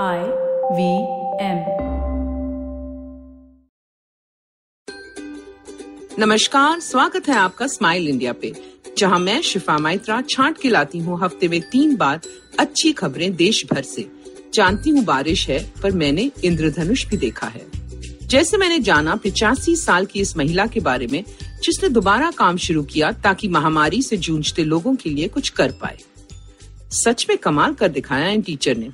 I V M नमस्कार, स्वागत है आपका स्माइल इंडिया पे, जहाँ मैं शिफा माइत्रा छांट के लाती हूँ हफ़्ते में तीन बार अच्छी खबरें देश भर से। जानती हूँ बारिश है, पर मैंने इंद्रधनुष भी देखा है। जैसे मैंने जाना, पिचासी साल की इस महिला के बारे में, जिसने दोबारा काम शुरू किया ताकि महामारी से जूझते लोगों के लिए कुछ कर पाए। सच में कमाल कर दिखाया इन टीचर ने।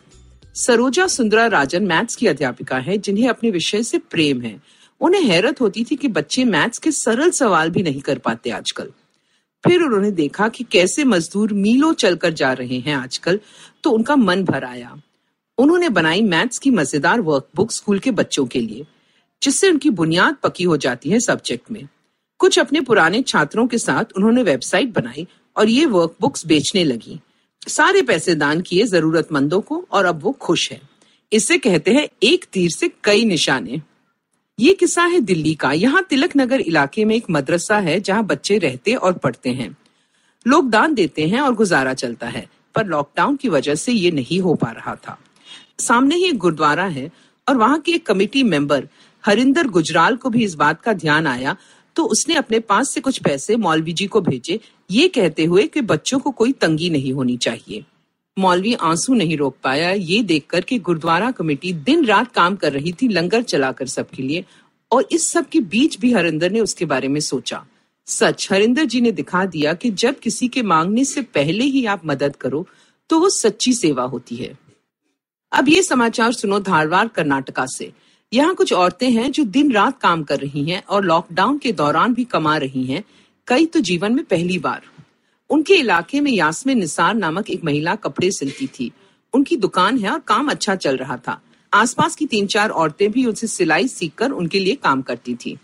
सरोजा सुंदरा राजन मैथ्स की अध्यापिका है, जिन्हें अपने विषय से प्रेम है। उन्हें हैरत होती थी कि बच्चे मैथ्स के सरल सवाल भी नहीं कर पाते आजकल। फिर उन्होंने देखा कि कैसे मजदूर मीलों चलकर जा रहे हैं आजकल तो उनका मन भर आया। उन्होंने बनाई मैथ्स की मज़ेदार वर्कबुक स्कूल के बच्चों के लिए, जिससे उनकी बुनियाद पक्की हो जाती है सब्जेक्ट में। कुछ अपने पुराने छात्रों के साथ उन्होंने वेबसाइट बनाई और ये वर्कबुक्स बेचने लगी। सारे पैसे दान किए जरूरतमंदों को और अब वो खुश है। इसे कहते हैं, एक तीर से कई निशाने। ये किस्सा है दिल्ली का। यहाँ तिलक नगर इलाके में एक मदरसा है जहाँ बच्चे रहते और पढ़ते हैं। लोग दान देते हैं और गुजारा चलता है, पर लॉकडाउन की वजह से ये नहीं हो पा रहा था। सामने ही एक गुरुद्वारा है और वहाँ की एक कमेटी मेंबर हरिंदर गुजराल को भी इस बात का ध्यान आया तो उसने अपने पास से कुछ पैसे मौलवी जी को भेजे। ये कहते हुए कि बच्चों को कोई तंगी नहीं होनी चाहिए। मौलवी आँसू नहीं रोक पाया। ये देखकर कि गुरुद्वारा कमेटी दिन रात काम कर रही थी लंगर चलाकर सबके लिए और इस सब के बीच भी हरिंदर ने उसके बारे में सोचा। सच, हरिंदर जी ने दिखा दिया कि जब किसी के मांगने से पहले ही आप मदद करो तो वो सच्ची सेवा होती है। अब ये समाचार सुनो धारवाड़ कर्नाटका से। यहाँ कुछ औरतें हैं जो दिन रात काम कर रही हैं और लॉकडाउन के दौरान भी कमा रही हैं। कई तो जीवन में पहली बार। उनके इलाके में यासमिन निसार नामक एक महिला कपड़े सिलती थी। उनकी दुकान है और काम अच्छा चल रहा था। आसपास की तीन चार औरतें भी उनसे सिलाई सीखकर उनके लिए काम करती थी।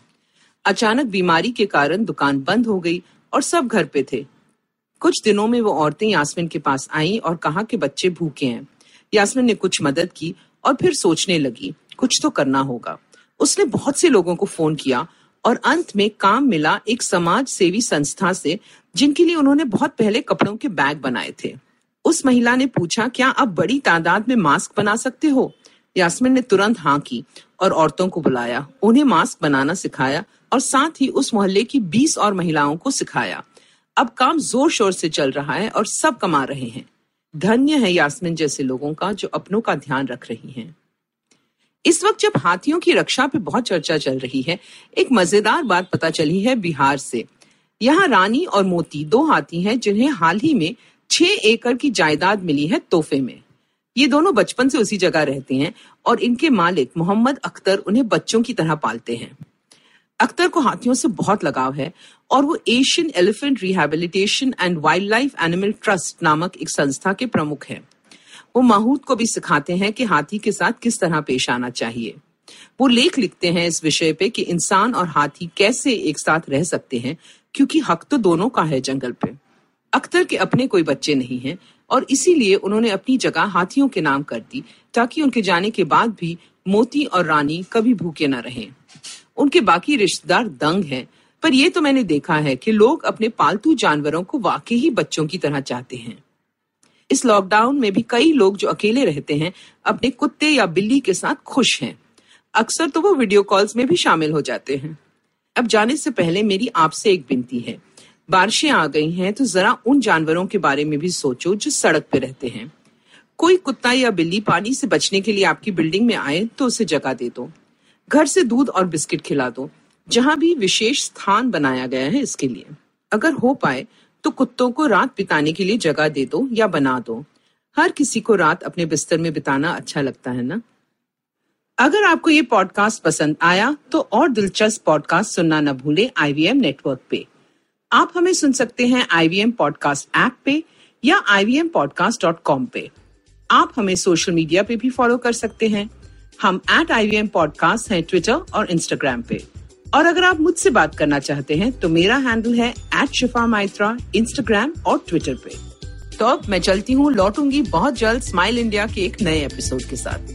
अचानक बीमारी के कारण दुकान बंद हो गई और सब घर पे थे। कुछ दिनों में वो औरतें यास्मिन के पास आईं और कहा कि बच्चे भूखे हैं। यास्मिन ने कुछ मदद की और फिर सोचने लगी। कुछ तो करना होगा। उसने बहुत से लोगों को फ़ोन किया और अंत में काम मिला एक समाज सेवी संस्था से, जिनके लिए उन्होंने बहुत पहले कपड़ों के बैग बनाए थे। उस महिला ने पूछा, क्या आप बड़ी तादाद में मास्क बना सकते हो? यास्मिन ने तुरंत हाँ की और औरतों को बुलाया, उन्हें मास्क बनाना सिखाया और साथ ही उस मोहल्ले की बीस और महिलाओं को सिखाया। अब काम ज़ोर शोर से चल रहा है और सब कमा रहे हैं। धन्य है यास्मिन जैसे लोगों का, जो अपनों का ध्यान रख रही हैं। इस वक्त जब हाथियों की रक्षा पे बहुत चर्चा चल रही है, एक मज़ेदार बात पता चली है बिहार से। यहाँ रानी और मोती दो हाथी हैं जिन्हें हाल ही में छह एकड़ की जायदाद मिली है तोहफे में। ये दोनों बचपन से उसी जगह रहते हैं और इनके मालिक मोहम्मद अख्तर उन्हें बच्चों की तरह पालते हैं। अख्तर को हाथियों से बहुत लगाव है और वो Asian elephant rehabilitation and wildlife animal trust नामक एक संस्था के प्रमुख हैं। वो माहूद को भी सिखाते हैं कि हाथी के साथ किस तरह पेश आना चाहिए। वो लेख लिखते हैं इस विषय पे कि इंसान और हाथी कैसे एक साथ रह सकते हैं, क्योंकि हक तो दोनों का है जंगल पे। अख्तर के अपने कोई बच्चे नहीं हैं, और इसीलिए उन्होंने अपनी जगह हाथियों के नाम कर दी, ताकि उनके जाने के बाद भी मोती और रानी कभी भूखे न रहें। उनके बाकी रिश्तेदार दंग हैं, पर यह तो मैंने देखा है कि लोग अपने पालतू जानवरों को वाकई ही बच्चों की तरह चाहते हैं। इस लॉकडाउन में भी कई लोग जो अकेले रहते हैं, अपने कुत्ते या बिल्ली के साथ खुश हैं। अक्सर तो वो वीडियो कॉल्स में भी शामिल हो जाते हैं। अब जाने से पहले मेरी आपसे एक विनती है। बारिशें आ गई हैं तो जरा उन जानवरों के बारे में भी सोचो जो सड़क पे रहते हैं। कोई कुत्ता या बिल्ली पानी से बचने के लिए आपकी बिल्डिंग में आए तो उसे जगह दे दो। घर से दूध और बिस्किट खिला दो, जहाँ भी विशेष स्थान बनाया गया है इसके लिए। अगर हो पाए तो कुत्तों को रात बिताने के लिए जगह दे दो या बना दो। हर किसी को रात अपने बिस्तर में बिताना अच्छा लगता है ना? अगर आपको ये पॉडकास्ट पसंद आया तो और दिलचस्प पॉडकास्ट सुनना न भूले आईवीएम नेटवर्क पे। आप हमें सुन सकते हैं आईवीएम पॉडकास्ट ऐप पे या आई पे। आप हमें सोशल मीडिया पे भी फॉलो कर सकते हैं। हम at I V M podcast हैं ट्विटर और इंस्टाग्राम पे। और अगर आप मुझसे बात करना चाहते हैं तो मेरा हैंडल है एट शिफा माइत्रा इंस्टाग्राम और ट्विटर पे। तो अब मैं चलती हूँ, लौटूँगी बहुत जल्द स्माइल इंडिया के एक नए एपिसोड के साथ।